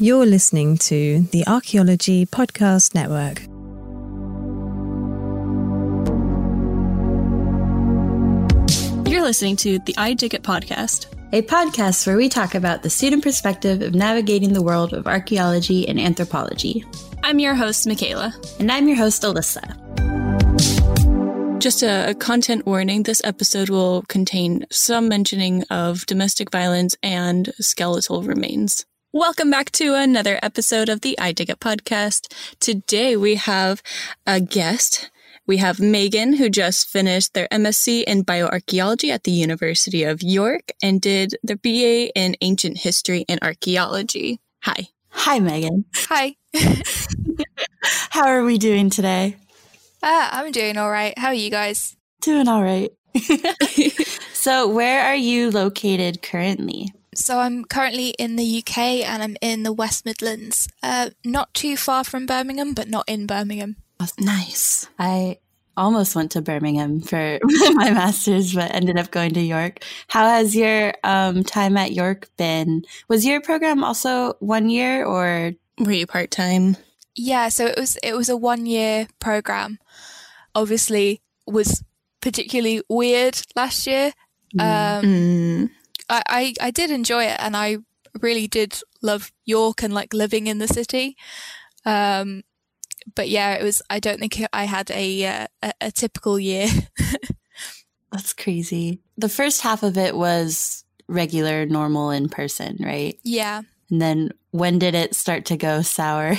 You're listening to the Archaeology Podcast Network. You're listening to the I Dig It podcast, a podcast where we talk about the student perspective of navigating the world of archaeology and anthropology. I'm your host, Michaela. And I'm your host, Alyssa. Just a, a, content warning this episode will contain some mentioning of domestic violence and skeletal remains. Welcome back to another episode of the I Dig It podcast. Today we have a guest. We have Megan, who just finished their MSc in bioarchaeology at the University of York and did their BA in ancient history and archaeology. Hi. Hi, Megan. Hi. How are we doing today? Uh, I'm doing all right. How are you guys? Doing all right. so, where are you located currently? So, I'm currently in the UK and I'm in the West Midlands. Uh, not too far from Birmingham, but not in Birmingham. Nice. I almost went to Birmingham for my master's, but ended up going to York. How has your um, time at York been? Was your program also one year or were you part time? Yeah, so it was it was a one year program. Obviously, was particularly weird last year. Mm. Um, mm. I, I I did enjoy it, and I really did love York and like living in the city. Um, but yeah, it was. I don't think I had a uh, a, a typical year. That's crazy. The first half of it was regular, normal in person, right? Yeah. And then when did it start to go sour?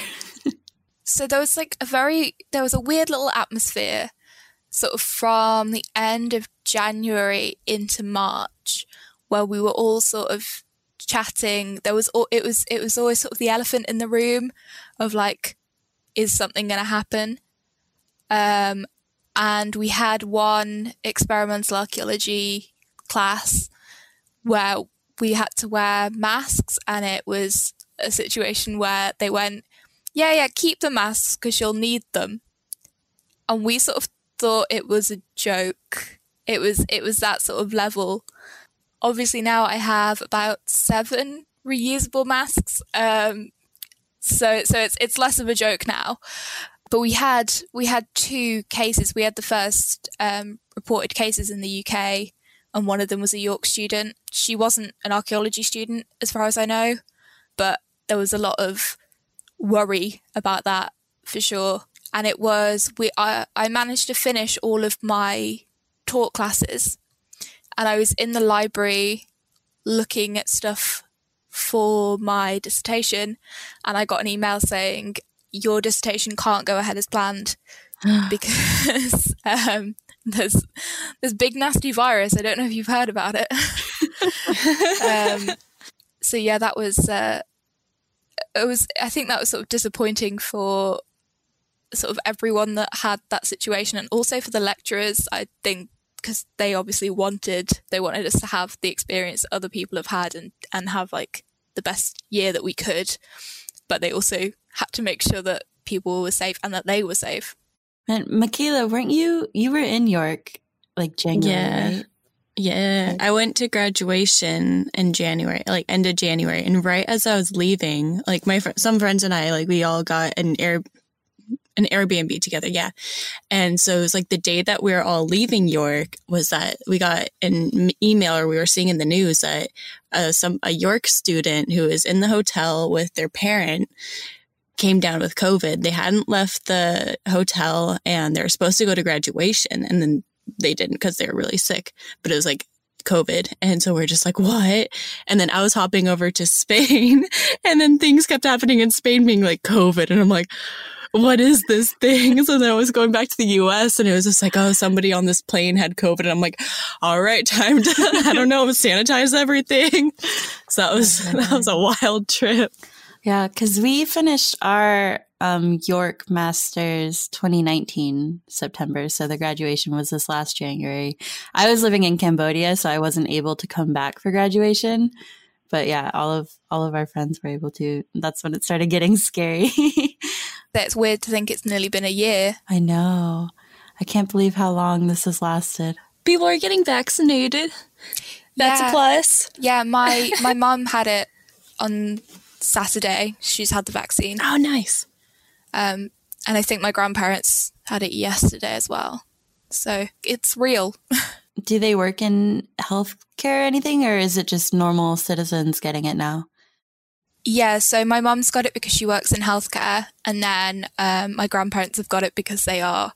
so there was like a very there was a weird little atmosphere sort of from the end of January into March where we were all sort of chatting there was it was it was always sort of the elephant in the room of like is something going to happen um, and we had one experimental archaeology class where we had to wear masks and it was a situation where they went yeah, yeah, keep the masks because you'll need them. And we sort of thought it was a joke. It was it was that sort of level. Obviously now I have about seven reusable masks. Um, so so it's it's less of a joke now. But we had we had two cases. We had the first um, reported cases in the UK, and one of them was a York student. She wasn't an archaeology student, as far as I know, but there was a lot of worry about that for sure. And it was we I, I managed to finish all of my taught classes and I was in the library looking at stuff for my dissertation and I got an email saying your dissertation can't go ahead as planned because um, there's this big nasty virus. I don't know if you've heard about it. um, so yeah, that was uh, it was I think that was sort of disappointing for sort of everyone that had that situation and also for the lecturers I think because they obviously wanted they wanted us to have the experience other people have had and and have like the best year that we could but they also had to make sure that people were safe and that they were safe and Michaela weren't you you were in York like January yeah. right? Yeah, I went to graduation in January, like end of January, and right as I was leaving, like my fr- some friends and I, like we all got an air an Airbnb together, yeah. And so it was like the day that we were all leaving York was that we got an email or we were seeing in the news that uh, some a York student who was in the hotel with their parent came down with COVID. They hadn't left the hotel and they were supposed to go to graduation, and then they didn't because they were really sick, but it was like COVID. And so we're just like, what? And then I was hopping over to Spain and then things kept happening in Spain being like COVID. And I'm like, what is this thing? So then I was going back to the US and it was just like, oh, somebody on this plane had COVID. And I'm like, all right, time to, I don't know, sanitize everything. So that was, that was a wild trip. Yeah. Cause we finished our um, York Masters 2019 September. So the graduation was this last January. I was living in Cambodia, so I wasn't able to come back for graduation. But yeah, all of all of our friends were able to. That's when it started getting scary. That's weird to think it's nearly been a year. I know. I can't believe how long this has lasted. People are getting vaccinated. That's yeah. a plus. Yeah, my my mom had it on Saturday. She's had the vaccine. Oh, nice. Um, and I think my grandparents had it yesterday as well. So it's real. Do they work in healthcare or anything, or is it just normal citizens getting it now? Yeah, so my mum's got it because she works in healthcare, and then um, my grandparents have got it because they are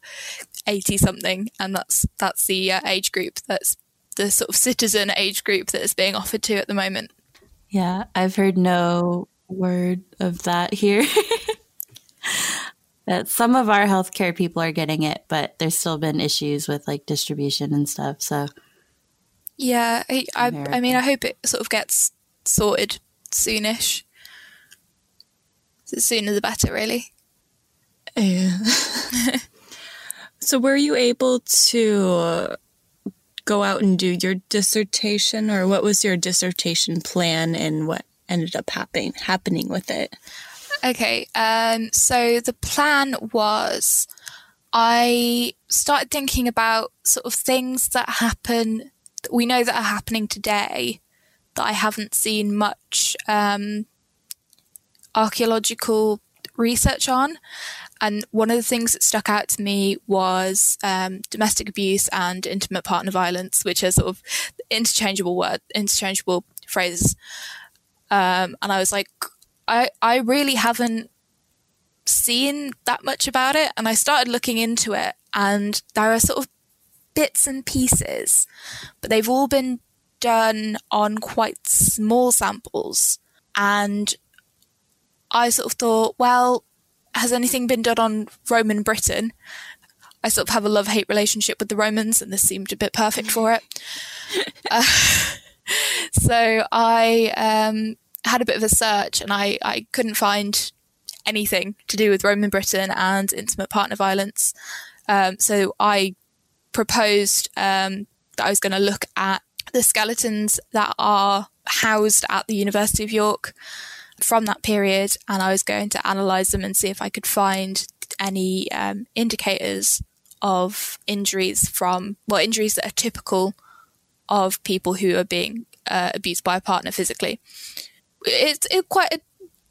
eighty something, and that's that's the uh, age group that's the sort of citizen age group that is being offered to at the moment. Yeah, I've heard no word of that here. that some of our healthcare people are getting it, but there's still been issues with like distribution and stuff. So, yeah, I, I, I mean, I hope it sort of gets sorted soonish. The sooner the better, really. Yeah. so, were you able to go out and do your dissertation, or what was your dissertation plan, and what ended up happening happening with it? Okay, um, so the plan was I started thinking about sort of things that happen that we know that are happening today that I haven't seen much um, archaeological research on. And one of the things that stuck out to me was um, domestic abuse and intimate partner violence, which are sort of interchangeable word, interchangeable phrases. Um, and I was like, I, I really haven't seen that much about it. And I started looking into it, and there are sort of bits and pieces, but they've all been done on quite small samples. And I sort of thought, well, has anything been done on Roman Britain? I sort of have a love hate relationship with the Romans, and this seemed a bit perfect for it. uh, so I um, had a bit of a search and I, I couldn't find anything to do with Roman Britain and intimate partner violence. Um, so I proposed um, that I was going to look at the skeletons that are housed at the University of York from that period, and I was going to analyze them and see if I could find any um, indicators of injuries from well injuries that are typical of people who are being uh, abused by a partner physically it's, it's quite a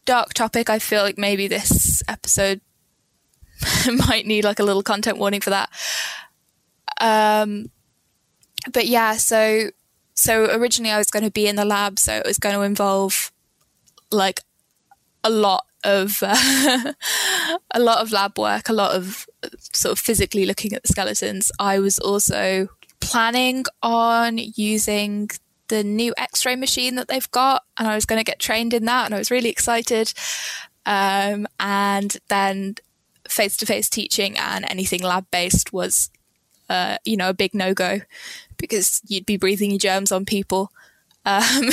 dark topic. I feel like maybe this episode might need like a little content warning for that. Um, but yeah, so so originally I was going to be in the lab, so it was going to involve like a lot of uh, a lot of lab work, a lot of sort of physically looking at the skeletons. I was also planning on using the new X-ray machine that they've got, and I was going to get trained in that, and I was really excited. Um, and then face-to-face teaching and anything lab-based was, uh, you know, a big no-go because you'd be breathing your germs on people. Um,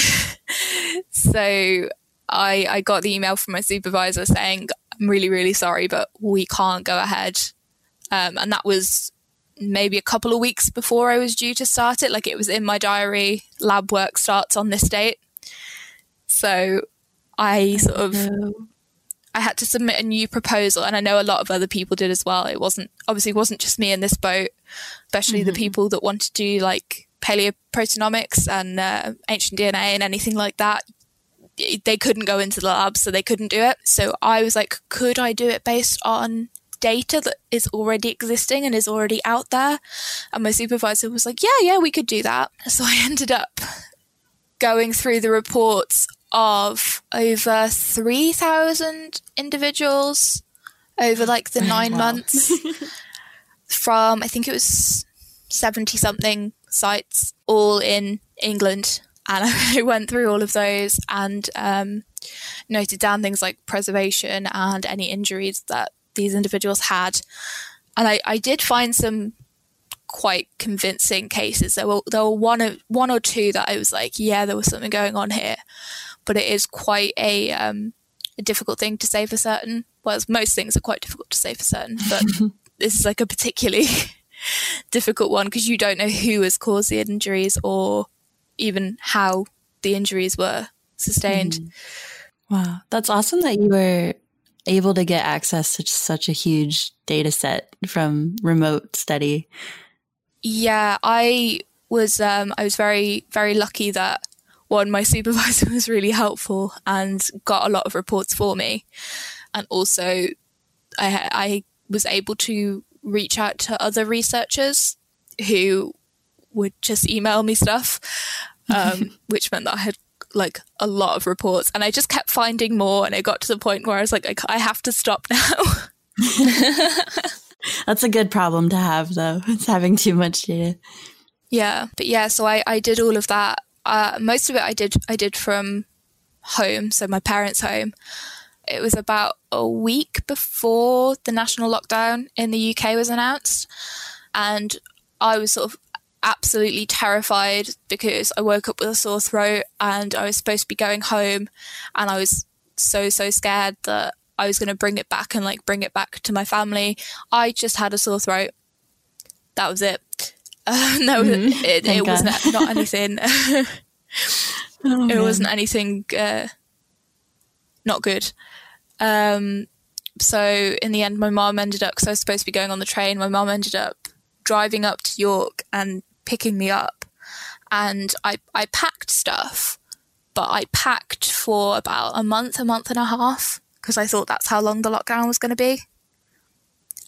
so I, I got the email from my supervisor saying, "I'm really, really sorry, but we can't go ahead." Um, and that was maybe a couple of weeks before I was due to start it. Like it was in my diary, lab work starts on this date. So I sort of I had to submit a new proposal and I know a lot of other people did as well. It wasn't obviously it wasn't just me in this boat, especially mm-hmm. the people that want to do like paleoproteomics and uh, ancient DNA and anything like that. They couldn't go into the lab, so they couldn't do it. So I was like, could I do it based on data that is already existing and is already out there. And my supervisor was like, yeah, yeah, we could do that. So I ended up going through the reports of over 3,000 individuals over like the oh, nine months from, I think it was 70 something sites, all in England. And I went through all of those and um, noted down things like preservation and any injuries that these individuals had. And I, I did find some quite convincing cases. There were there were one or, one or two that I was like, yeah, there was something going on here, but it is quite a, um, a difficult thing to say for certain. Well, most things are quite difficult to say for certain, but this is like a particularly difficult one because you don't know who has caused the injuries or even how the injuries were sustained. Mm. Wow, that's awesome that you were able to get access to such a huge data set from remote study. Yeah, I was um, I was very very lucky that one, my supervisor was really helpful and got a lot of reports for me. And also, I, I was able to reach out to other researchers who would just email me stuff, um, which meant that I had like a lot of reports and I just kept finding more. And it got to the point where I was like, I, I have to stop now. That's a good problem to have, though. It's having too much data. Yeah, but yeah, so I, I did all of that. Uh, most of it I did I did from home, so my parents' home. It was about a week before the national lockdown in the UK was announced, and I was sort of absolutely terrified because I woke up with a sore throat and I was supposed to be going home, and I was so so scared that I was going to bring it back and like bring it back to my family. I just had a sore throat. That was it. Uh, no, mm-hmm. it, it was not, anything. oh, it wasn't anything uh, not good. Um, so in the end, my mom ended up because I was supposed to be going on the train. My mom ended up driving up to York and picking me up, and I I packed stuff, but I packed for about a month, a month and a half because I thought that's how long the lockdown was going to be.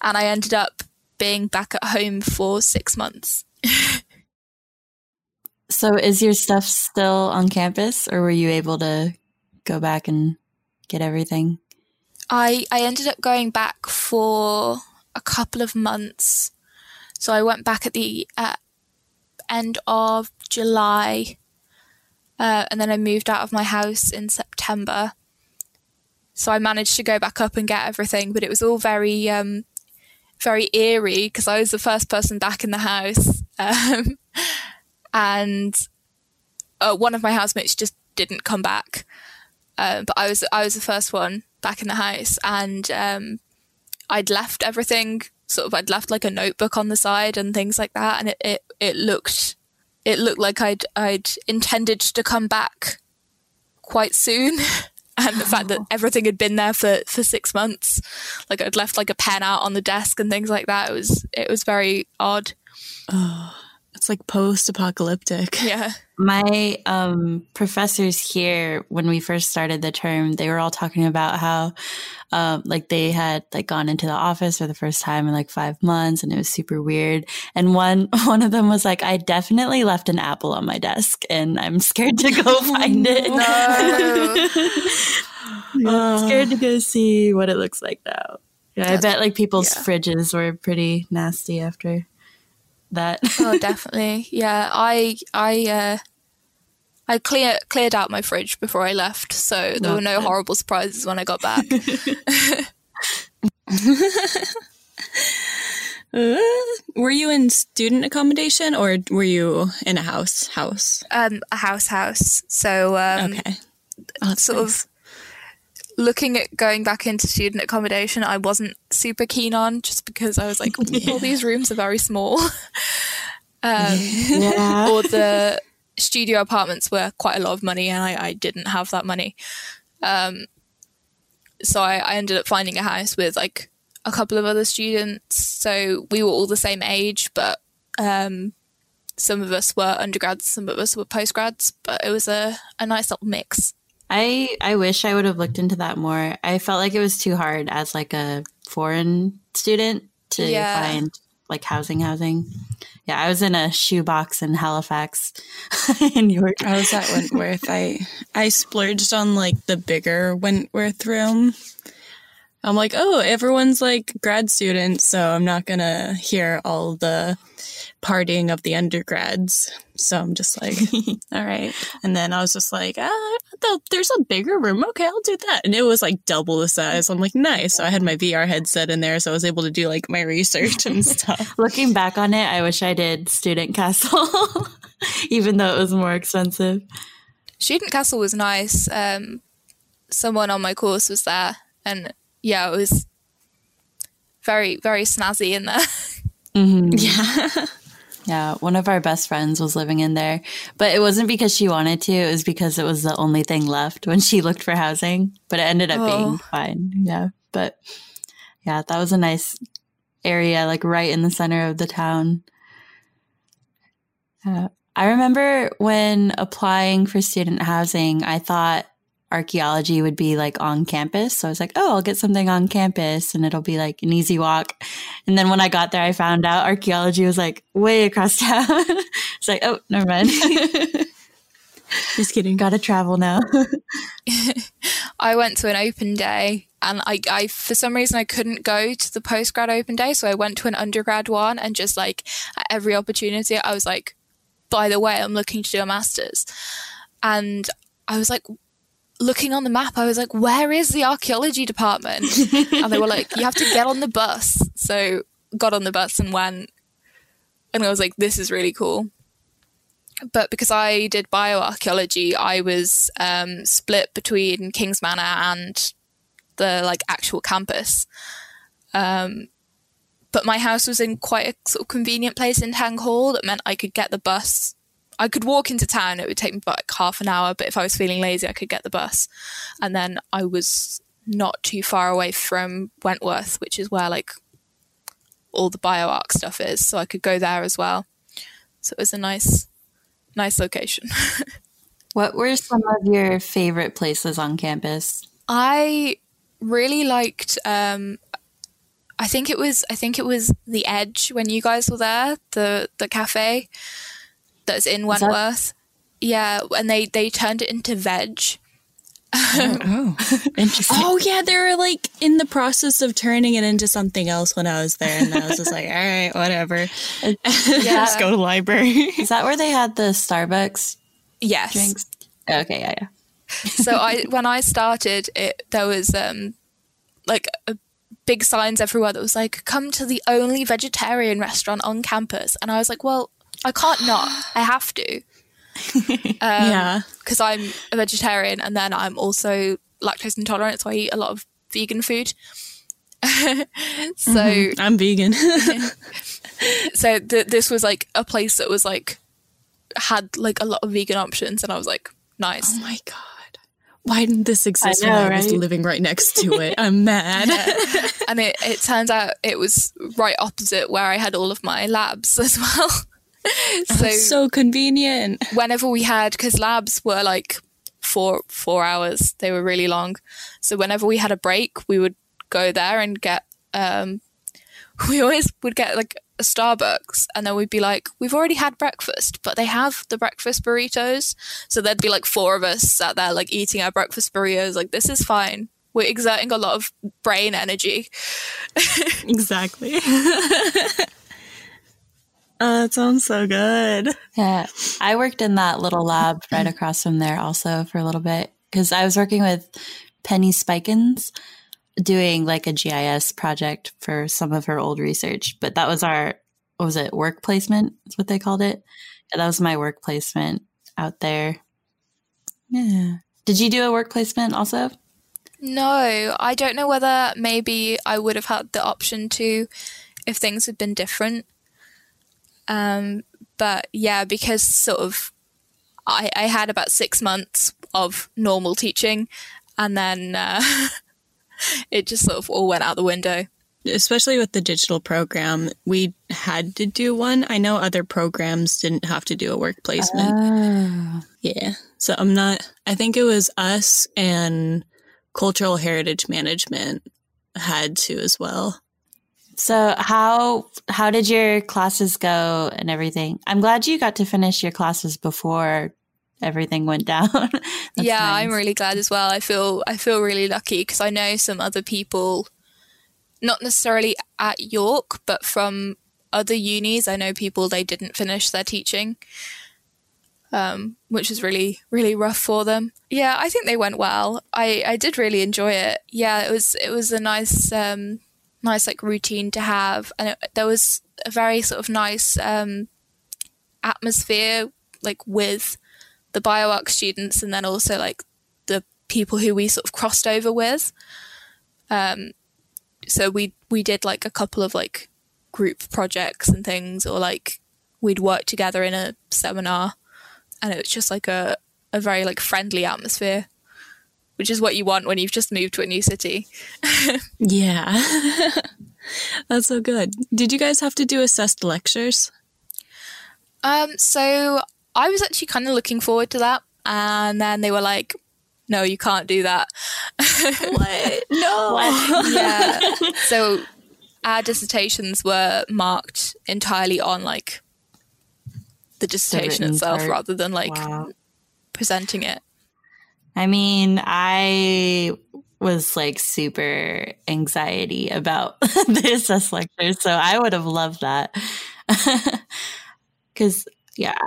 And I ended up being back at home for six months. so, is your stuff still on campus, or were you able to go back and get everything? I, I ended up going back for a couple of months. So, I went back at the uh, end of July. Uh, and then I moved out of my house in September. So I managed to go back up and get everything, but it was all very, um, very eerie because I was the first person back in the house. Um, and uh, one of my housemates just didn't come back. Uh, but I was I was the first one back in the house, and um, I'd left everything. Sort of, I'd left like a notebook on the side and things like that, and it, it, it looked it looked like I'd I'd intended to come back quite soon. and the fact that oh. everything had been there for for six months like i'd left like a pen out on the desk and things like that it was it was very odd. Oh, it's like post-apocalyptic. Yeah. My um, professors here when we first started the term they were all talking about how um, like they had like gone into the office for the first time in like five months and it was super weird. And one one of them was like i definitely left an apple on my desk and i'm scared to go find it. No. scared to go see what it looks like now yeah i bet like people's yeah. fridges were pretty nasty after that oh definitely yeah i i uh I clear, cleared out my fridge before I left, so there were no horrible surprises when I got back. uh, were you in student accommodation or were you in a house? House? Um, a house, house. So, um, okay, oh, sort nice. of looking at going back into student accommodation, I wasn't super keen on just because I was like, yeah. all these rooms are very small. um, yeah. Or the studio apartments were quite a lot of money, and I, I didn't have that money. Um, so I, I ended up finding a house with like a couple of other students. So we were all the same age, but um, some of us were undergrads, some of us were postgrads, but it was a, a nice little mix. I I wish I would have looked into that more. I felt like it was too hard as like a foreign student to yeah. find like housing housing. Yeah, I was in a shoebox in Halifax in York. I was at Wentworth. I I splurged on like the bigger Wentworth room. I'm like, oh, everyone's like grad students, so I'm not gonna hear all the partying of the undergrads. So I'm just like, all right. And then I was just like, ah, there's a bigger room. Okay, I'll do that. And it was like double the size. I'm like, nice. So I had my VR headset in there, so I was able to do like my research and stuff. Looking back on it, I wish I did Student Castle, even though it was more expensive. Student Castle was nice. Um, someone on my course was there, and yeah, it was very, very snazzy in there. Mm-hmm. Yeah. Yeah, one of our best friends was living in there, but it wasn't because she wanted to. It was because it was the only thing left when she looked for housing. But it ended up oh. being fine. Yeah, but yeah, that was a nice area, like right in the center of the town. Uh, I remember when applying for student housing, I thought archaeology would be like on campus. So I was like, oh, I'll get something on campus and it'll be like an easy walk. And then when I got there, I found out archaeology was like way across town. it's like, oh, never mind. Just kidding. Gotta travel now. I went to an open day and I, I, for some reason, I couldn't go to the postgrad open day. So I went to an undergrad one and just like at every opportunity, I was like, by the way, I'm looking to do a master's. And I was like, looking on the map, I was like, where is the archaeology department? and they were like, you have to get on the bus. So got on the bus and went. And I was like, this is really cool. But because I did bioarchaeology, I was um, split between Kings Manor and the like actual campus. Um, but my house was in quite a sort of convenient place in Tang Hall that meant I could get the bus. I could walk into town. It would take me about like half an hour, but if I was feeling lazy, I could get the bus. And then I was not too far away from Wentworth, which is where like all the bioarc stuff is, so I could go there as well. So it was a nice, nice location. what were some of your favorite places on campus? I really liked um, I think it was I think it was the Edge when you guys were there, the the cafe that's in Wentworth. That- yeah, and they they turned it into veg. oh, oh. interesting. Oh yeah, they were like in the process of turning it into something else when I was there, and I was just like, all right, whatever. Yeah. just go to the library. Is that where they had the Starbucks? Yes. Drinks. Okay, yeah, yeah. so I when I started it, there was um like a big signs everywhere that was like, come to the only vegetarian restaurant on campus. And I was like, well, I can't not. I have to. um, yeah. Because I'm a vegetarian and then I'm also lactose intolerant. So I eat a lot of vegan food. so mm-hmm. I'm vegan. so th- this was like a place that was like, had like a lot of vegan options. And I was like, nice. Oh my God why didn't this exist I know, when I right? was living right next to it? I'm mad. and it, it turns out it was right opposite where I had all of my labs as well. so, so convenient. Whenever we had, because labs were like four four hours, they were really long. So whenever we had a break, we would go there and get. Um, we always would get like a Starbucks and then we'd be like, we've already had breakfast, but they have the breakfast burritos. So there'd be like four of us sat there like eating our breakfast burritos. Like, this is fine. We're exerting a lot of brain energy. exactly. Oh, that sounds so good. Yeah. I worked in that little lab right across from there also for a little bit because I was working with Penny Spikins doing like a GIS project for some of her old research, but that was our what was it work placement? Is what they called it. Yeah, that was my work placement out there. Yeah. Did you do a work placement also? No, I don't know whether maybe I would have had the option to if things had been different. Um, but yeah, because sort of I, I had about six months of normal teaching and then uh, it just sort of all went out the window. Especially with the digital program, we had to do one. I know other programs didn't have to do a work placement. Oh. Yeah. So I'm not, I think it was us and cultural heritage management had to as well. So how how did your classes go and everything? I'm glad you got to finish your classes before everything went down. yeah, nice. I'm really glad as well. I feel I feel really lucky because I know some other people, not necessarily at York, but from other unis. I know people they didn't finish their teaching, um, which was really really rough for them. Yeah, I think they went well. I I did really enjoy it. Yeah, it was it was a nice um, nice like routine to have, and it, there was a very sort of nice um, atmosphere like with the bioarc students and then also like the people who we sort of crossed over with. Um, so we we did like a couple of like group projects and things, or like we'd work together in a seminar, and it was just like a a very like friendly atmosphere, which is what you want when you've just moved to a new city. yeah, that's so good. Did you guys have to do assessed lectures? Um, so I was actually kind of looking forward to that. And then they were like, no, you can't do that. what? No. What? yeah. So our dissertations were marked entirely on like the dissertation itself part. rather than like Wow. presenting it. I mean, I was like super anxiety about this assessed lecture, so I would have loved that. Because, yeah,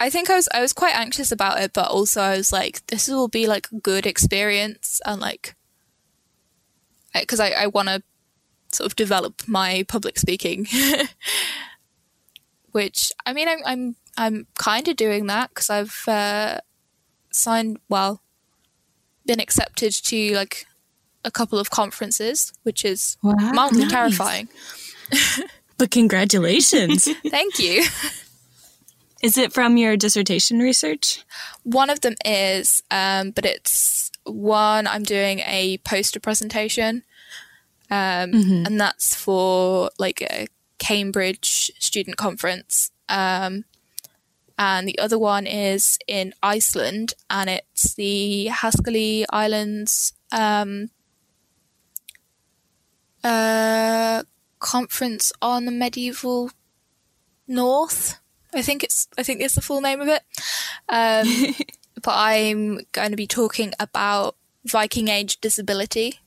I think I was I was quite anxious about it, but also I was like, this will be like a good experience and like because I, I want to sort of develop my public speaking, which I mean I'm I'm I'm kind of doing that because I've uh, signed well been accepted to like a couple of conferences, which is Wow, mildly nice. terrifying. But congratulations. Thank you. Is it from your dissertation research? One of them is, um, but it's one I'm doing a poster presentation, um, and that's for like a Cambridge student conference. Um, and the other one is in Iceland, and it's the Háskóli Íslands um, uh, conference on the medieval North. I think it's I think it's the full name of it. Um, but I'm going to be talking about Viking Age disability,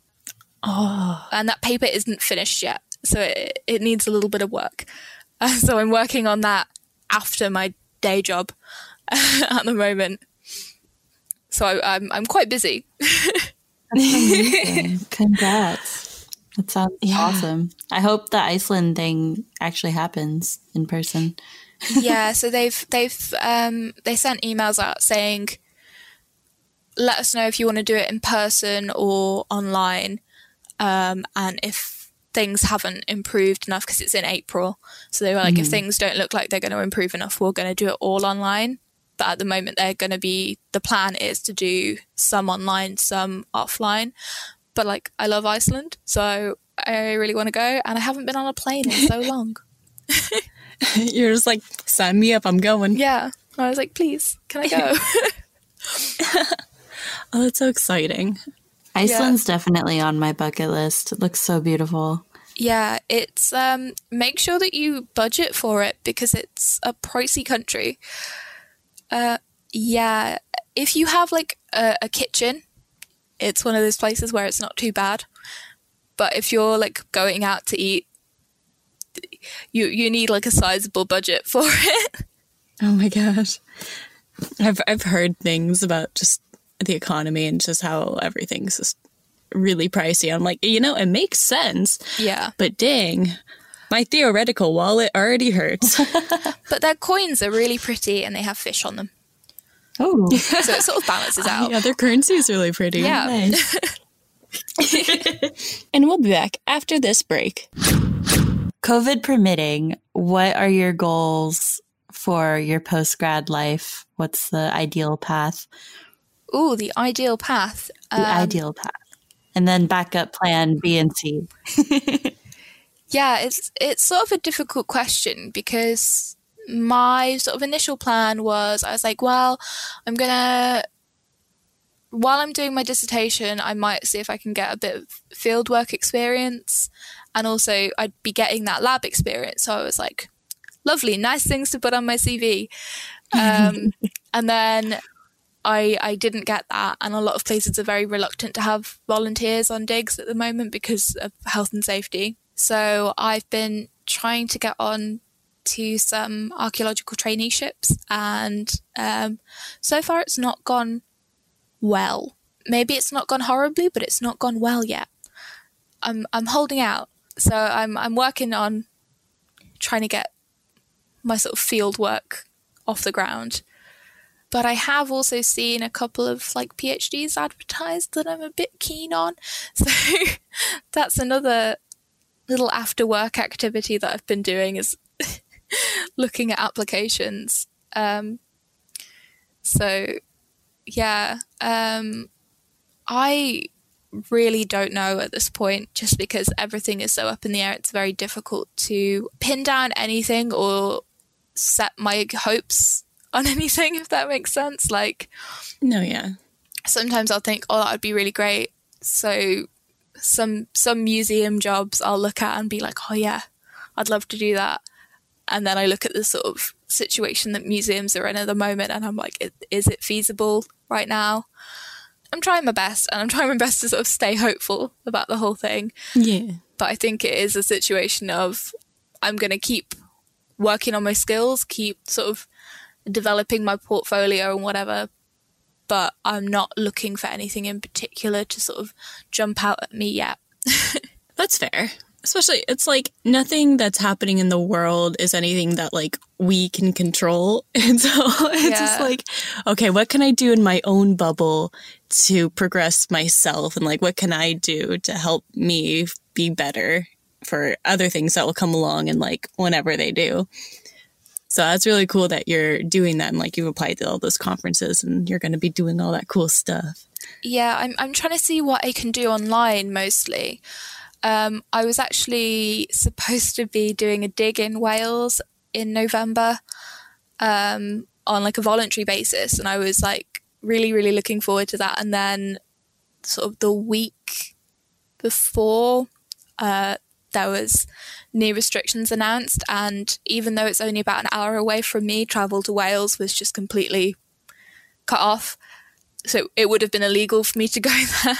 Oh, and that paper isn't finished yet, so it, it needs a little bit of work. Uh, so I'm working on that after my day job at the moment. So I, I'm I'm quite busy. Congrats. That sounds Yeah. awesome. I hope the Iceland thing actually happens in person. yeah, so they've they've um, they sent emails out saying, let us know if you want to do it in person or online, um, and if things haven't improved enough because it's in April, so they were like, if mm. things don't look like they're going to improve enough, we're going to do it all online. But at the moment, they're going to be the plan is to do some online, some offline. But like, I love Iceland, so I really want to go, and I haven't been on a plane in so long. you're just like, sign me up. I'm going. Yeah. I was like, please, can I go? Oh, that's so exciting. Iceland's definitely on my bucket list. It looks so beautiful. yeah, it's um make sure that you budget for it because it's a pricey country. Uh yeah, if you have like a, a kitchen, it's one of those places where it's not too bad. But if you're like going out to eat, you you need like a sizable budget for it. Oh my gosh. I've I've heard things about just the economy and just how everything's just really pricey. I'm like, you know, it makes sense, yeah. but dang, my theoretical wallet already hurts. But their coins are really pretty and they have fish on them. Oh, So it sort of balances ah, out. yeah, their currency is really pretty. Yeah. nice. And we'll be back after this break. COVID permitting, what are your goals for your post grad life? What's the ideal path? Ooh, the ideal path. The Um, ideal path. And then backup plan B and C. Yeah, it's it's sort of a difficult question because my sort of initial plan was I was like, well, I'm gonna while I'm doing my dissertation, I might see if I can get a bit of fieldwork experience, and also I'd be getting that lab experience. So I was like, lovely, nice things to put on my CV. Um, and then I I didn't get that, and a lot of places are very reluctant to have volunteers on digs at the moment because of health and safety. So I've been trying to get on to some archaeological traineeships, and um, so far it's not gone well. Maybe it's not gone horribly, but it's not gone well yet. I'm I'm holding out, so I'm I'm working on trying to get my sort of field work off the ground. But I have also seen a couple of like PhDs advertised that I'm a bit keen on. So that's another little after work activity that I've been doing is looking at applications. Um, so yeah, um, I really don't know at this point just because everything is so up in the air. It's very difficult to pin down anything or set my hopes on anything, if that makes sense. Like, no, yeah. Sometimes I'll think, oh, that would be really great. So, some some museum jobs I'll look at and be like, oh yeah, I'd love to do that. And then I look at the sort of situation that museums are in at the moment, and I'm like, is it feasible right now? I'm trying my best, and I'm trying my best to sort of stay hopeful about the whole thing. Yeah. But I think it is a situation of I'm going to keep working on my skills, keep sort of developing my portfolio and whatever. But I'm not looking for anything in particular to sort of jump out at me yet. That's fair. Especially, it's like nothing that's happening in the world is anything that like we can control. And so it's yeah. just like, okay, what can I do in my own bubble to progress myself? And like, what can I do to help me be better for other things that will come along and like whenever they do? So that's really cool that you're doing that and like you've applied to all those conferences and you're going to be doing all that cool stuff. Yeah, I'm I'm trying to see what I can do online mostly. Um, I was actually supposed to be doing a dig in Wales in November um, on like a voluntary basis, and I was like really, really looking forward to that. And then, sort of the week before, uh, there was new restrictions announced, and even though it's only about an hour away from me, travel to Wales was just completely cut off so it would have been illegal for me to go there.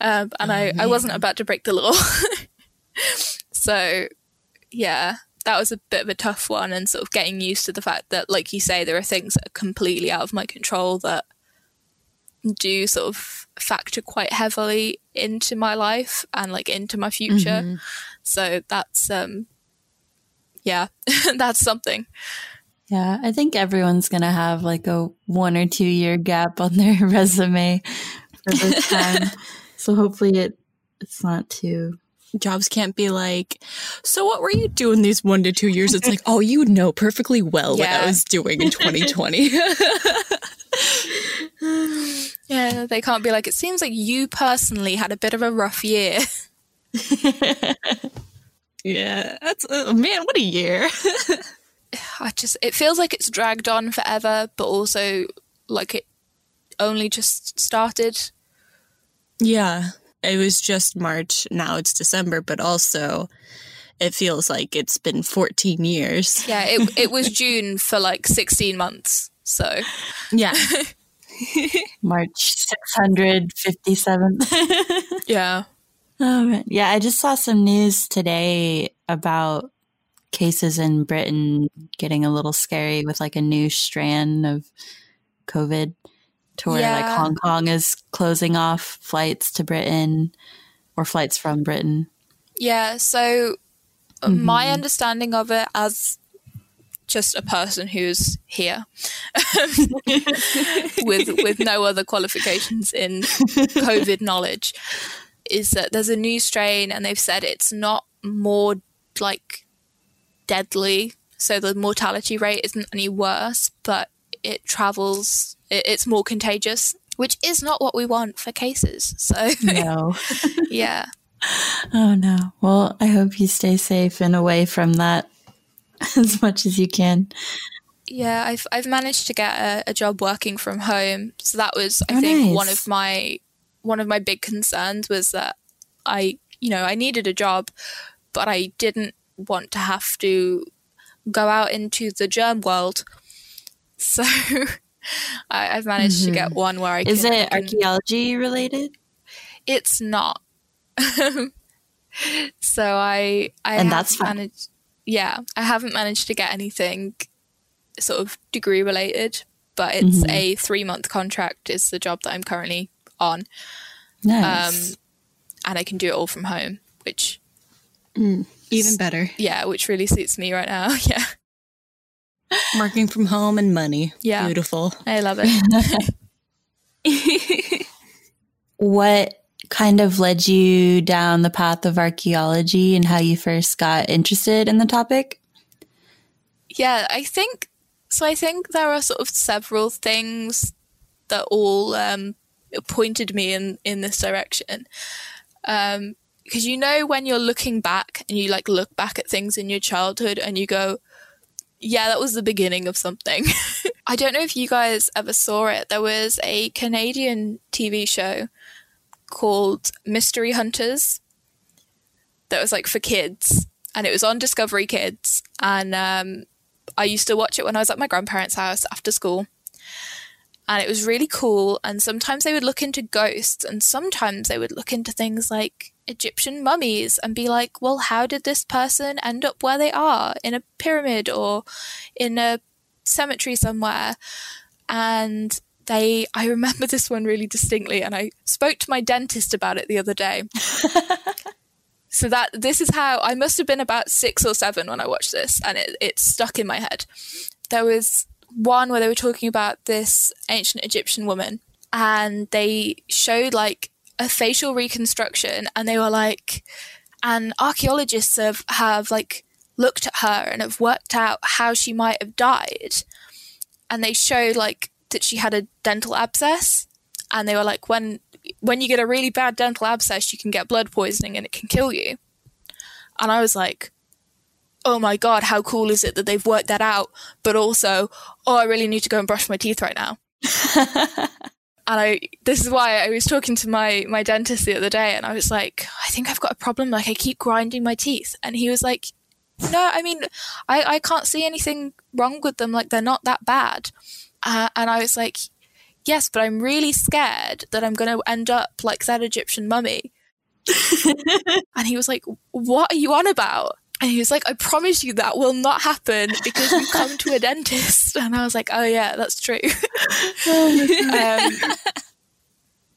Um, and oh, I, I wasn't about to break the law. so, yeah, that was a bit of a tough one and sort of getting used to the fact that, like you say, there are things that are completely out of my control that do sort of factor quite heavily into my life and like into my future. Mm-hmm. So that's, um, yeah, that's something. Yeah, I think everyone's going to have like a one or two year gap on their resume for this time. so hopefully it it's not too jobs can't be like, so what were you doing these one to two years? It's like, oh, you know perfectly well yeah. what I was doing in 2020. yeah, they can't be like, it seems like you personally had a bit of a rough year. yeah, that's, uh, man, what a year. I just it feels like it's dragged on forever, but also like it only just started. Yeah, it was just March. Now it's December, but also it feels like it's been 14 years. Yeah, it it was June for like 16 months. So yeah. March 657th. yeah. Oh man. Yeah, I just saw some news today about cases in Britain getting a little scary with like a new strand of COVID to where yeah. like Hong Kong is closing off flights to Britain or flights from Britain. Yeah, so mm-hmm. my understanding of it as just a person who's here with with no other qualifications in COVID knowledge is that there's a new strain and they've said it's not more like deadly, so the mortality rate isn't any worse, but it travels, it, it's more contagious, which is not what we want for cases. So, no. yeah. Oh, no. Well, I hope you stay safe and away from that as much as you can. Yeah, I've I've managed to get a, a job working from home. So that was I oh, think nice. one of my one of my big concerns was that I you know, I needed a job, but I didn't want to have to go out into the germ world. So I, have managed mm-hmm. to get mm-hmm. one where I can. Is can, it can, archaeology related? It's not. so I I and that's managed yeah, I haven't managed to get anything sort of degree related, but it's mm-hmm. a three month contract is the job that I'm currently on. Nice. Um, and I can do it all from home, which mm. Even better. Yeah, which really suits me right now. Yeah. Working from home and money. Yeah. Beautiful. I love it. what kind of led you down the path of archaeology and how you first got interested in the topic? Yeah, I think so. I think there are sort of several things that all um, pointed me in in this direction. Um, because you know when you're looking back and you like look back at things in your childhood and you go yeah, that was the beginning of something. I don't know if you guys ever saw it. There was a Canadian TV show called Mystery Hunters that was like for kids, and it was on Discovery Kids. And um, I used to watch it when I was at my grandparents' house after school. And it was really cool. And sometimes they would look into ghosts, and sometimes they would look into things like Egyptian mummies and be like, well, how did this person end up where they are in a pyramid or in a cemetery somewhere? And they, I remember this one really distinctly, and I spoke to my dentist about it the other day. so that this is how I must have been about six or seven when I watched this, and it, it stuck in my head. There was one where they were talking about this ancient Egyptian woman, and they showed like a facial reconstruction, and they were like, and archaeologists have have like looked at her and have worked out how she might have died, and they showed like that she had a dental abscess, and they were like, when when you get a really bad dental abscess, you can get blood poisoning and it can kill you. And I was like, oh my god, how cool is it that they've worked that out? But also, oh, I really need to go and brush my teeth right now. and I, this is why I was talking to my my dentist the other day, and I was like, I think I've got a problem. Like, I keep grinding my teeth, and he was like, No, I mean, I I can't see anything wrong with them. Like, they're not that bad. Uh, and I was like, Yes, but I'm really scared that I'm going to end up like that Egyptian mummy. and he was like, What are you on about? And he was like, I promise you that will not happen because you come to a dentist. And I was like, oh, yeah, that's true. um,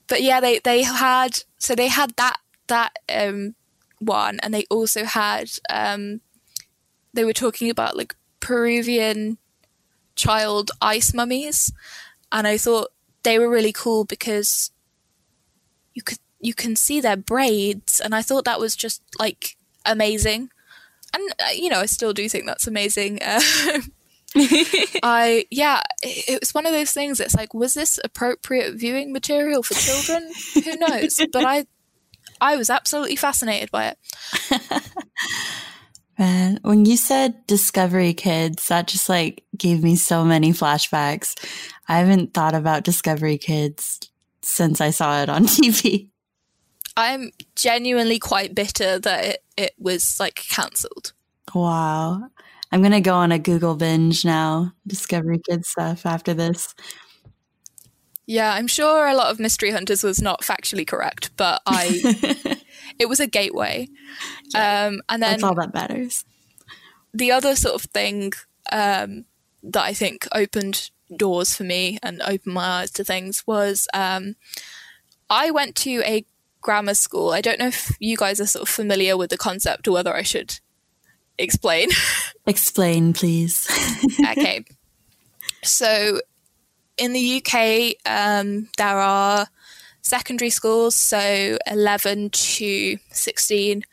but yeah, they, they had, so they had that, that um, one. And they also had, um, they were talking about like Peruvian child ice mummies. And I thought they were really cool because you could, you can see their braids. And I thought that was just like amazing and uh, you know, I still do think that's amazing. Uh, I yeah, it, it, was one of those things. It's like, was this appropriate viewing material for children? Who knows? But I, I was absolutely fascinated by it. Man, when you said Discovery Kids, that just like gave me so many flashbacks. I haven't thought about Discovery Kids since I saw it on TV. I'm genuinely quite bitter that it, it was like cancelled. Wow. I'm going to go on a Google binge now, Discovery Kids stuff after this. Yeah, I'm sure a lot of Mystery Hunters was not factually correct, but I it was a gateway. Yeah, um, and then that's all that matters. The other sort of thing um, that I think opened doors for me and opened my eyes to things was um, I went to a grammar school. I don't know if you guys are sort of familiar with the concept or whether I should explain. explain, please. okay. So in the UK, um, there are secondary schools, so 11 to 16,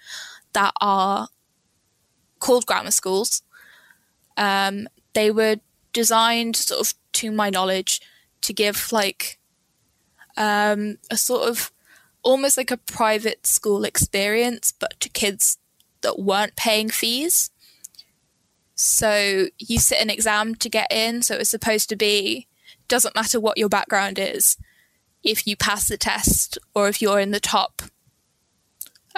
that are called grammar schools. Um, they were designed, sort of, to my knowledge, to give like um, a sort of almost like a private school experience, but to kids that weren't paying fees. So you sit an exam to get in. So it's supposed to be, doesn't matter what your background is, if you pass the test or if you're in the top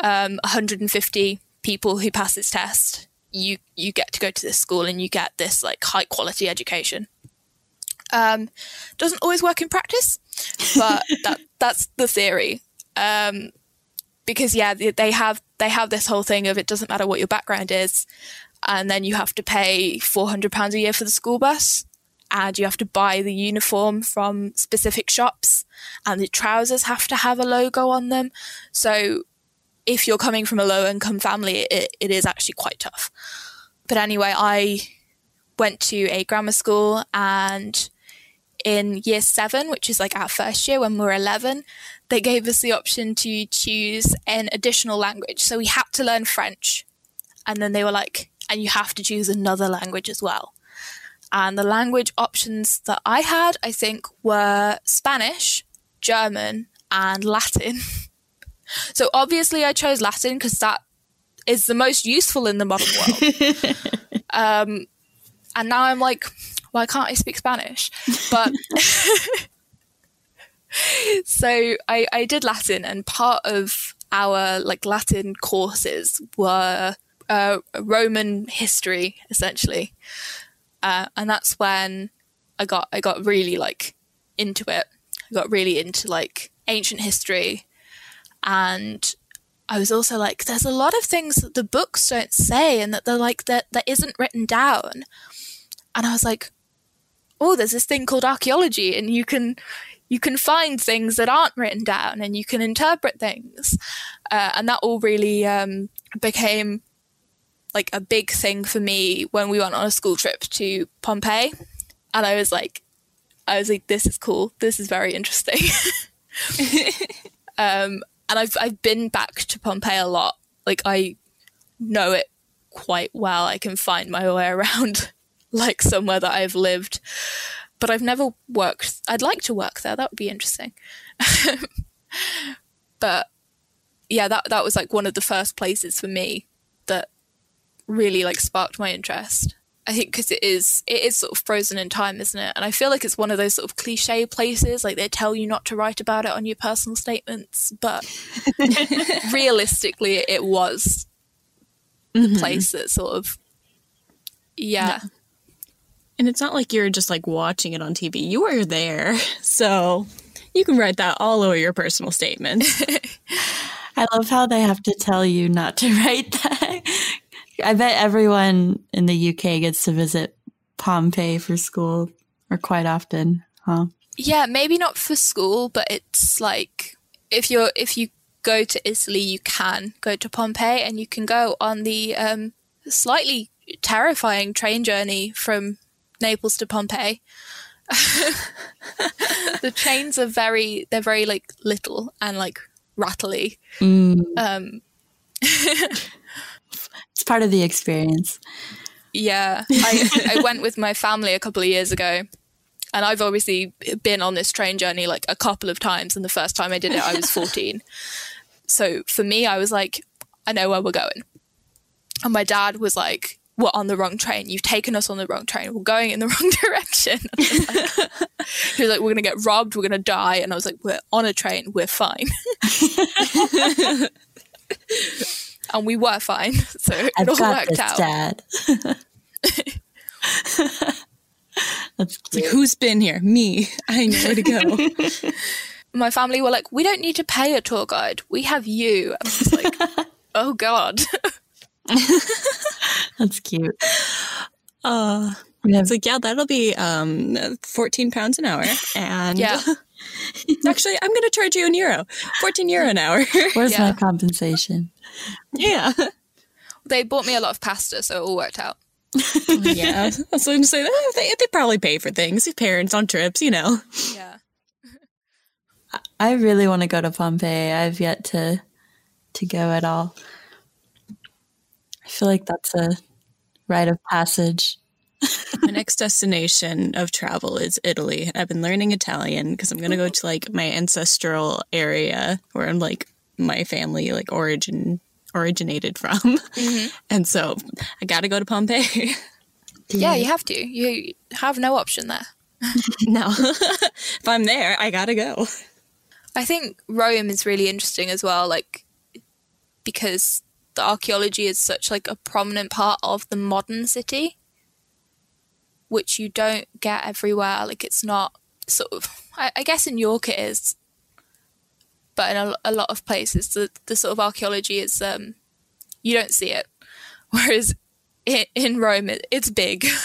um, 150 people who pass this test, you you get to go to this school and you get this like high quality education. Um, doesn't always work in practice, but that that's the theory. Um, because yeah, they have they have this whole thing of it doesn't matter what your background is, and then you have to pay four hundred pounds a year for the school bus, and you have to buy the uniform from specific shops, and the trousers have to have a logo on them. So, if you're coming from a low income family, it, it is actually quite tough. But anyway, I went to a grammar school and in year seven, which is like our first year when we're 11, they gave us the option to choose an additional language. So we had to learn French. And then they were like, and you have to choose another language as well. And the language options that I had, I think, were Spanish, German, and Latin. so obviously I chose Latin because that is the most useful in the modern world. um, and now I'm like, why can't I speak Spanish? But so I, I did Latin, and part of our like Latin courses were uh, Roman history, essentially, uh, and that's when I got I got really like into it. I got really into like ancient history, and I was also like, there's a lot of things that the books don't say, and that they're like that that isn't written down. And I was like, oh, there's this thing called archaeology, and you can you can find things that aren't written down, and you can interpret things, uh, and that all really um, became like a big thing for me when we went on a school trip to Pompeii, and I was like, I was like, this is cool, this is very interesting. um, and I've I've been back to Pompeii a lot. Like I know it quite well. I can find my way around like somewhere that I've lived. But I've never worked I'd like to work there. That would be interesting. but yeah, that that was like one of the first places for me that really like sparked my interest. I think because it is it is sort of frozen in time, isn't it? And I feel like it's one of those sort of cliche places. Like they tell you not to write about it on your personal statements, but realistically, it was the mm-hmm. place that sort of yeah. yeah. And it's not like you're just like watching it on TV. You were there, so you can write that all over your personal statement. I love how they have to tell you not to write that I bet everyone in the UK gets to visit Pompeii for school or quite often, huh? Yeah, maybe not for school, but it's like if you're if you go to Italy, you can go to Pompeii and you can go on the um, slightly terrifying train journey from Naples to Pompeii. the trains are very they're very like little and like rattly. Mm. Um, it's part of the experience. Yeah, I, I went with my family a couple of years ago, and I've obviously been on this train journey like a couple of times. And the first time I did it, I was 14. so for me, I was like, I know where we're going. And my dad was like, we're on the wrong train. You've taken us on the wrong train. We're going in the wrong direction. Like, he was like, we're going to get robbed. We're going to die. And I was like, we're on a train. We're fine and we were fine. So it I've all got worked this, out. Dad. Like who's been here? Me. I know where to go. My family were like, "We don't need to pay a tour guide. We have you." I was like, "Oh God." That's cute. Uh, yeah. It's like, yeah, that'll be um, 14 pounds an hour. And yeah. actually, I'm going to charge you an euro, 14 euro an hour. Where's yeah. my compensation? Yeah. They bought me a lot of pasta, so it all worked out. yeah. I was going to say, oh, they, they probably pay for things. Parents on trips, you know. Yeah. I really want to go to Pompeii. I've yet to to go at all. I feel like that's a rite of passage. my next destination of travel is Italy. I've been learning Italian because I'm going to go to like my ancestral area where I'm like my family like origin originated from. Mm-hmm. And so I got to go to Pompeii. Yeah, you have to. You have no option there. no. if I'm there, I got to go. I think Rome is really interesting as well like because the archaeology is such like a prominent part of the modern city which you don't get everywhere. Like it's not sort of I, I guess in York it is but in a, a, lot of places the, the sort of archaeology is um, you don't see it. Whereas in, in rome it, it's big.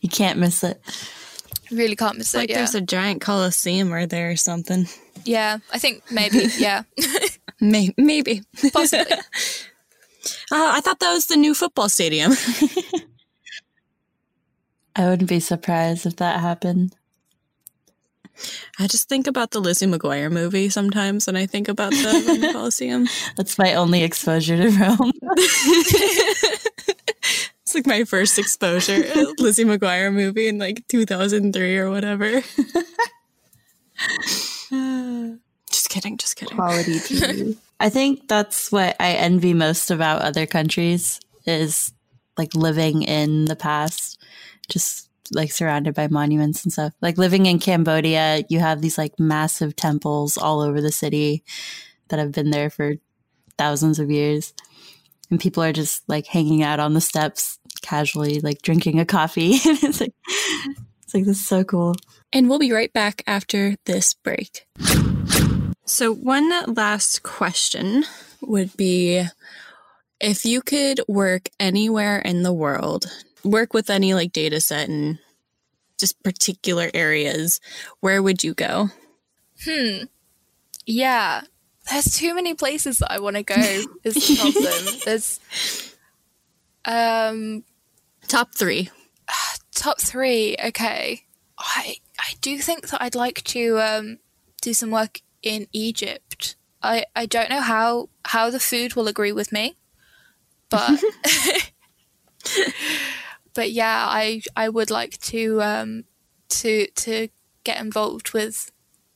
You can't miss it. Really can't miss like it yeah. there's a giant coliseum right there or something. Yeah i think maybe yeah maybe, maybe. possibly uh, i thought that was the new football stadium i wouldn't be surprised if that happened I just think about the Lizzie McGuire movie sometimes when I think about the Roman Coliseum. That's my only exposure to Rome. it's like my first exposure, Lizzie McGuire movie in like 2003 or whatever. just kidding, just kidding. Quality TV. I think that's what I envy most about other countries is like living in the past, just like surrounded by monuments and stuff. Like living in Cambodia, you have these like massive temples all over the city that have been there for thousands of years. And people are just like hanging out on the steps casually, like drinking a coffee. it's like it's like this is so cool. And we'll be right back after this break. So, one last question would be if you could work anywhere in the world, work with any like data set and just particular areas, where would you go? Hmm. Yeah. There's too many places that I want to go is the problem. There's um Top three. top three, okay. I I do think that I'd like to um do some work in Egypt. I, I don't know how how the food will agree with me, but but yeah, I I would like to um to to get involved with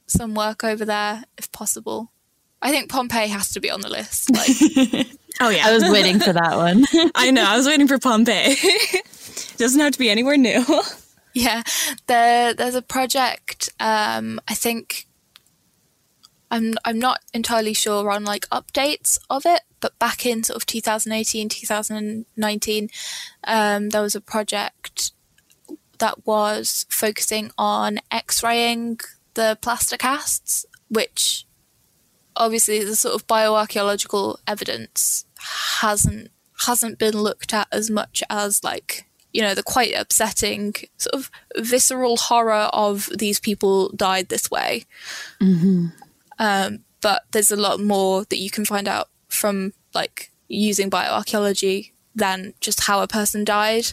some work over there if possible. I think Pompeii has to be on the list. Like, Oh, yeah. I was waiting for that one. I know. I was waiting for Pompeii. Doesn't have to be anywhere new. yeah, there there's a project. Um, I think I'm I'm not entirely sure on like updates of it, but back in sort of 2018, 2019, um, there was a project that was focusing on X-raying the plaster casts, which obviously the sort of bioarchaeological evidence hasn't hasn't been looked at as much as like you know the quite upsetting sort of visceral horror of these people died this way um, but there's a lot more that you can find out from like using bioarchaeology than just how a person died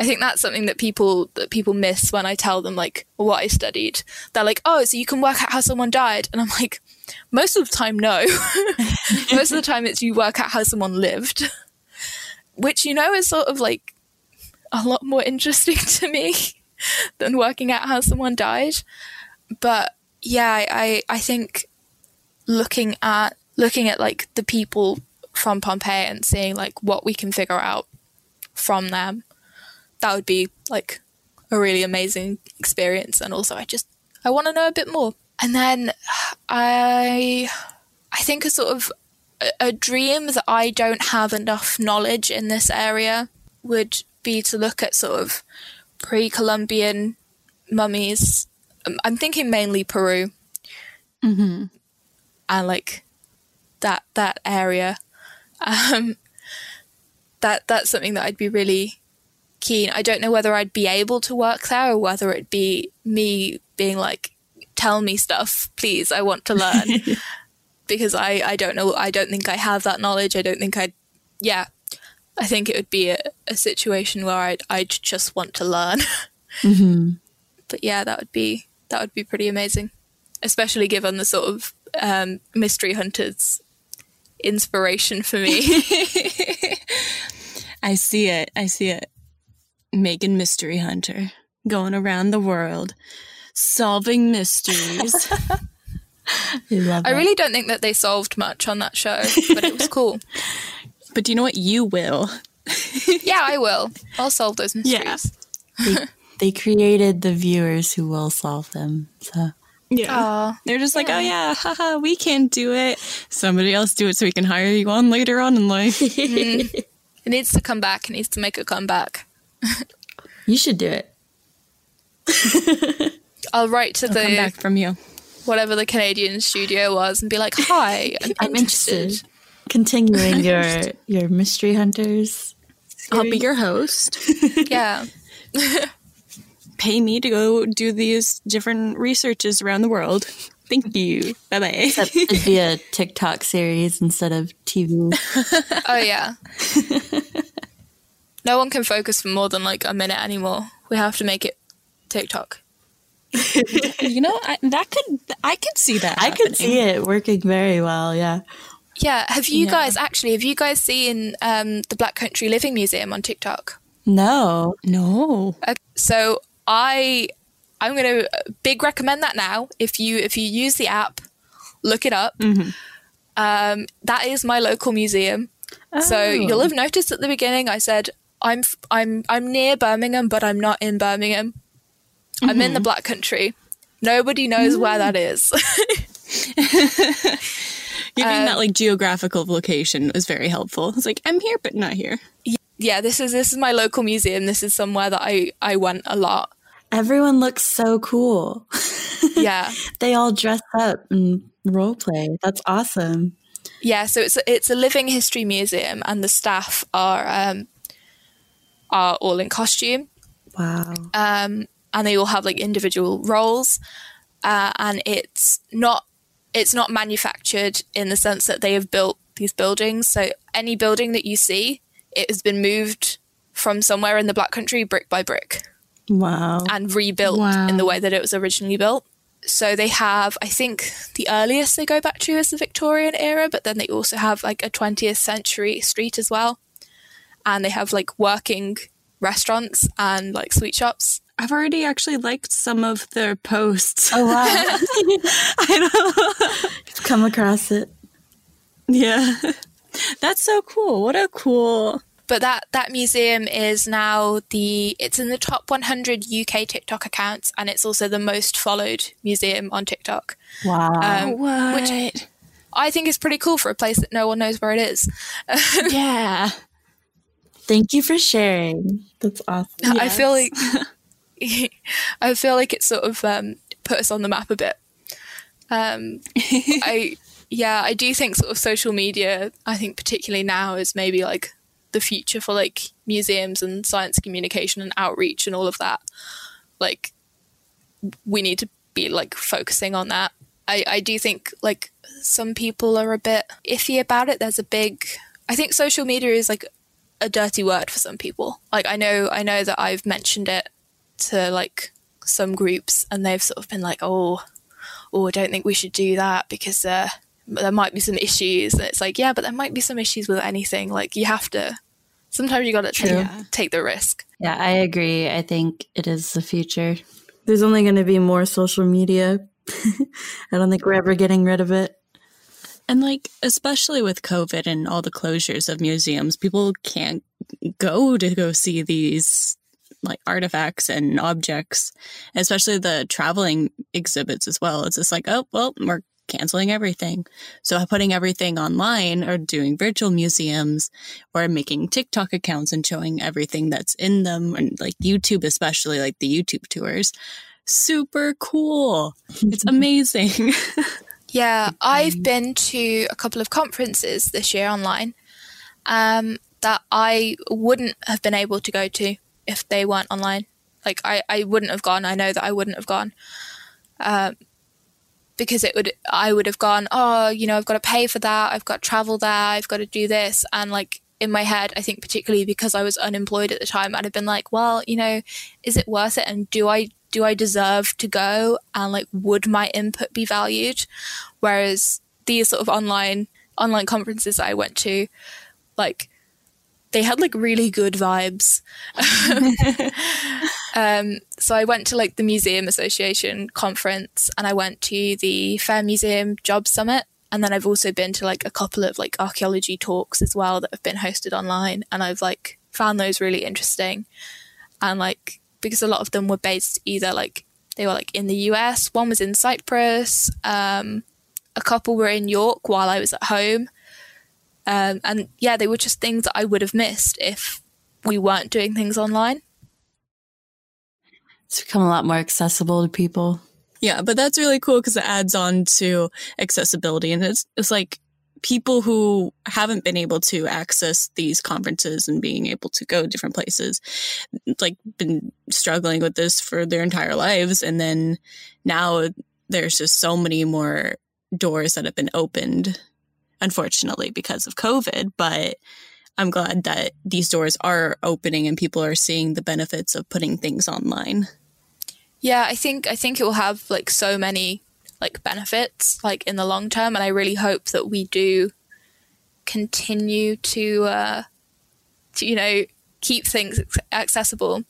I think that's something that people that people miss when I tell them like what I studied. They're like, "Oh, so you can work out how someone died," and I'm like, most of the time, no. most of the time, it's you work out how someone lived, which you know is sort of like a lot more interesting to me than working out how someone died. But yeah, I I think looking at looking at like the people from Pompeii and seeing like what we can figure out from them that would be like a really amazing experience and also I just I want to know a bit more. And then I I think a sort of a, dream that I don't have enough knowledge in this area would be to look at sort of pre-Columbian mummies. Um, I'm thinking mainly Peru. Mm-hmm. And like that that area. Um that that's something that I'd be really keen. I don't know whether I'd be able to work there or whether it'd be me being like, tell me stuff, please. I want to learn. because I, I don't know. I don't think I have that knowledge. I don't think I'd, yeah. I think it would be a, a situation where I'd, I'd just want to learn. Mm-hmm. but yeah, that would be, that would be pretty amazing, especially given the sort of um, mystery hunters inspiration for me. I see it. I see it. Megan Mystery Hunter going around the world solving mysteries. I love I really don't think that they solved much on that show, but it was cool. but do you know what? You will. Yeah, I will. I'll solve those mysteries. they, they created the viewers who will solve them. So Yeah. Aw. They're just like, oh yeah, haha, we can't do it. Somebody else do it so we can hire you on later on in life. Mm-hmm. It needs to come back. It needs to make a comeback. you should do it. I'll write to I'll come the back from you. whatever the Canadian studio was and be like, "Hi, I'm, I'm interested." interested. Continuing your your mystery hunters. I'll be your host. Yeah, Pay me to go do these different researches around the world. Thank you. Bye bye. Except it'd be a TikTok series instead of TV. oh yeah. no one can focus for more than like a minute anymore. We have to make it TikTok. You know, I, that could I could see that. I could see it working very well. Yeah. Yeah, have you Yeah. guys actually? Have you guys seen um, the Black Country Living Museum on TikTok? No. No. Okay, so I I'm gonna big recommend that now. If you if you use the app, look it up. Um, that is my local museum. So Oh. you'll have noticed at the beginning I said I'm I'm I'm near Birmingham, but I'm not in Birmingham. Mm-hmm. I'm in the Black Country. Nobody knows mm. where that is. Giving um, that like geographical location was very helpful. It's like I'm here, but not here. Yeah, this is this is my local museum. This is somewhere that I I went a lot. Everyone looks so cool. Yeah, they all dress up and role play. That's awesome. Yeah, so it's a, it's a living history museum, and the staff are um, are all in costume. Wow. Um, and they all have like individual roles, uh, and it's not it's not manufactured in the sense that they have built these buildings. So any building that you see, it has been moved from somewhere in the Black Country brick by brick. Wow. And rebuilt wow. in the way that it was originally built. So they have, I think the earliest they go back to is the Victorian era, but then they also have like a 20th century street as well. And they have like working restaurants and like sweet shops. I've already actually liked some of their posts. Oh wow! I know. come across it. Yeah, that's so cool. What a cool. But that that museum is now the it's in the top 100 UK TikTok accounts, and it's also the most followed museum on TikTok. Wow! Um, what? Which I think is pretty cool for a place that no one knows where it is. yeah. Thank you for sharing. That's awesome. Yes. I feel like I feel like it sort of um, put us on the map a bit. Um, I yeah, I do think sort of social media. I think particularly now is maybe like the future for like museums and science communication and outreach and all of that. Like we need to be like focusing on that. I, I do think like some people are a bit iffy about it. There's a big I think social media is like a dirty word for some people. Like I know I know that I've mentioned it to like some groups and they've sort of been like, oh, oh, I don't think we should do that because uh, there might be some issues. And it's like, yeah, but there might be some issues with anything. Like you have to, sometimes you got to take, take the risk. Yeah, I agree. I think it is the future. There's only going to be more social media. I don't think we're ever getting rid of it. And like, especially with COVID and all the closures of museums, people can't go to go see these like artifacts and objects, especially the traveling exhibits as well. It's just like, oh, well, we're canceling everything. So putting everything online or doing virtual museums or making TikTok accounts and showing everything that's in them and like YouTube, especially like the YouTube tours. Super cool. It's amazing. yeah, I've been to a couple of conferences this year online um, that I wouldn't have been able to go to if they weren't online. Like I, I wouldn't have gone. I know that I wouldn't have gone. Um, because it would I would have gone, oh, you know, I've got to pay for that, I've got to travel there, I've got to do this. And like in my head, I think particularly because I was unemployed at the time, I'd have been like, well, you know, is it worth it? And do I do I deserve to go? And like would my input be valued? Whereas these sort of online online conferences I went to, like they had like really good vibes. um, so I went to like the Museum Association conference and I went to the Fair Museum Job Summit. And then I've also been to like a couple of like archaeology talks as well that have been hosted online. And I've like found those really interesting. And like, because a lot of them were based either like they were like in the US, one was in Cyprus, um, a couple were in York while I was at home um, and yeah, they were just things that I would have missed if we weren't doing things online. It's become a lot more accessible to people. Yeah, but that's really cool because it adds on to accessibility. And it's, it's like people who haven't been able to access these conferences and being able to go different places, like been struggling with this for their entire lives. And then now there's just so many more doors that have been opened unfortunately, because of COVID. But I'm glad that these doors are opening and people are seeing the benefits of putting things online. Yeah, I think I think it will have like so many like benefits like in the long term and I really hope that we do continue to uh to you know keep things accessible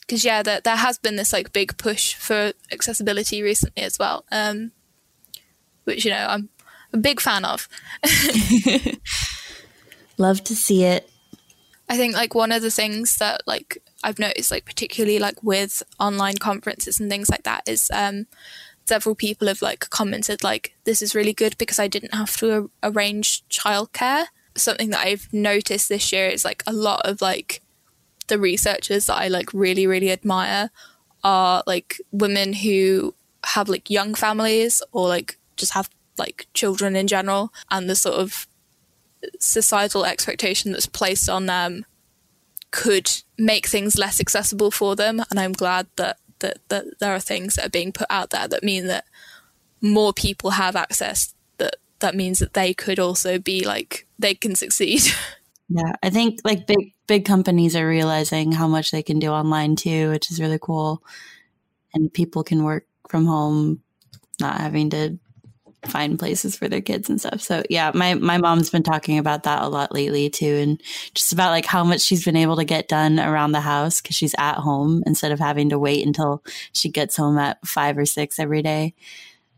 because yeah there, there has been this like big push for accessibility recently as well um which you know I'm a big fan of. Love to see it. I think like one of the things that like I've noticed like particularly like with online conferences and things like that is um several people have like commented like this is really good because I didn't have to arrange childcare. Something that I've noticed this year is like a lot of like the researchers that I like really really admire are like women who have like young families or like just have like children in general and the sort of societal expectation that's placed on them could make things less accessible for them and i'm glad that that, that there are things that are being put out there that mean that more people have access that that means that they could also be like they can succeed Yeah, I think like big big companies are realizing how much they can do online too, which is really cool. And people can work from home, not having to find places for their kids and stuff. So yeah, my my mom's been talking about that a lot lately too, and just about like how much she's been able to get done around the house because she's at home instead of having to wait until she gets home at five or six every day.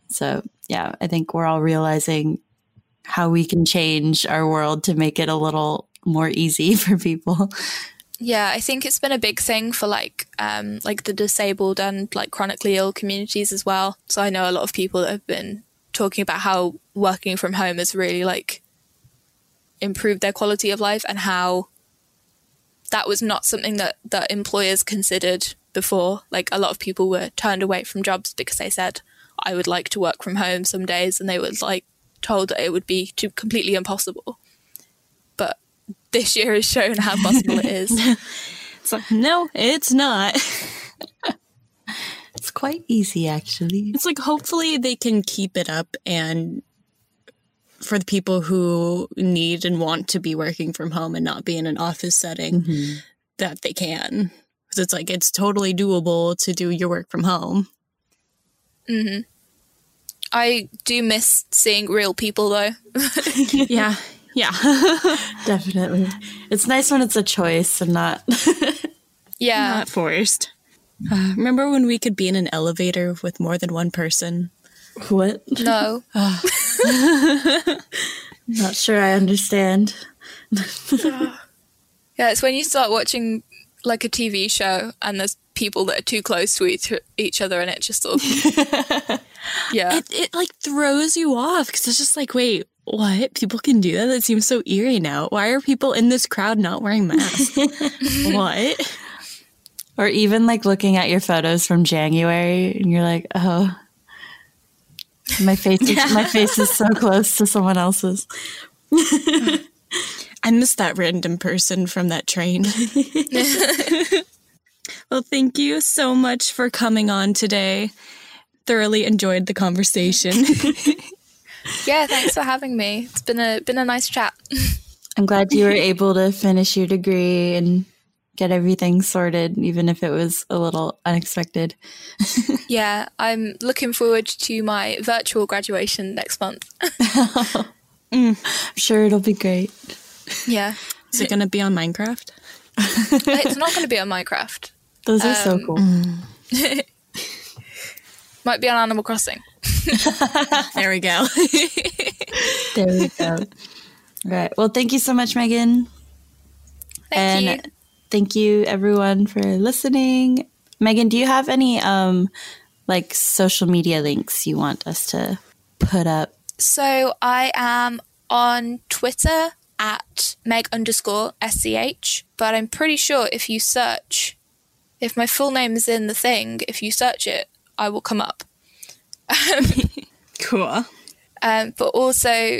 So yeah, I think we're all realizing how we can change our world to make it a little more easy for people. Yeah, I think it's been a big thing for like um like the disabled and like chronically ill communities as well. So I know a lot of people that have been talking about how working from home has really like improved their quality of life and how that was not something that that employers considered before. Like a lot of people were turned away from jobs because they said I would like to work from home some days and they were like told that it would be too completely impossible. But this year has shown how possible it is. It's like, no, it's not. It's quite easy, actually. It's like hopefully they can keep it up and for the people who need and want to be working from home and not be in an office setting Mhm. that they can. Because it's like it's totally doable to do your work from home. hmm I do miss seeing real people though. yeah. Yeah. Definitely. It's nice when it's a choice and not. yeah. not forced. Uh, remember when we could be in an elevator with more than one person? what? No. Not sure I understand. Yeah, it's when you start watching like a TV show and there's people that are too close to each, each other and it just sort of. yeah. It, it like throws you off because it's just like, wait, what? People can do that? That seems so eerie now. Why are people in this crowd not wearing masks? what? Or even like looking at your photos from January and you're like, oh, my face, is, my face is so close to someone else's. I miss that random person from that train. well, thank you so much for coming on today. Thoroughly enjoyed the conversation. Yeah, thanks for having me. It's been a been a nice chat. I'm glad you were able to finish your degree and get everything sorted, even if it was a little unexpected. Yeah, I'm looking forward to my virtual graduation next month. I'm sure it'll be great. Yeah. Is it going to be on Minecraft? It's not going to be on Minecraft. Those are so Um, cool. Might be on Animal Crossing. There we go. There we go. All right. Well, thank you so much, Megan. Thank and you. Thank you everyone for listening. Megan, do you have any um like social media links you want us to put up? So I am on Twitter at meg underscore sch, but I'm pretty sure if you search, if my full name is in the thing, if you search it, I will come up. cool. Um, but also,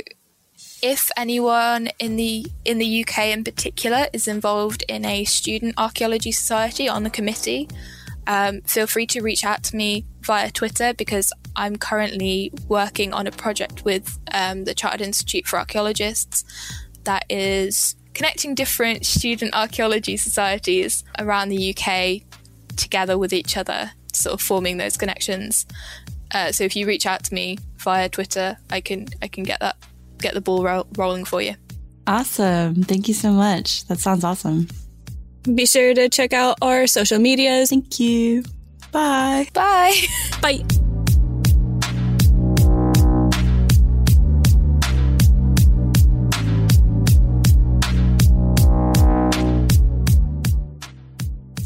if anyone in the in the UK in particular is involved in a student archaeology society on the committee, um, feel free to reach out to me via Twitter because I'm currently working on a project with um, the Chartered Institute for Archaeologists that is connecting different student archaeology societies around the UK together with each other, sort of forming those connections. Uh, so if you reach out to me via Twitter, I can I can get that get the ball ro- rolling for you. Awesome. Thank you so much. That sounds awesome. Be sure to check out our social medias. Thank you. Bye. Bye. Bye.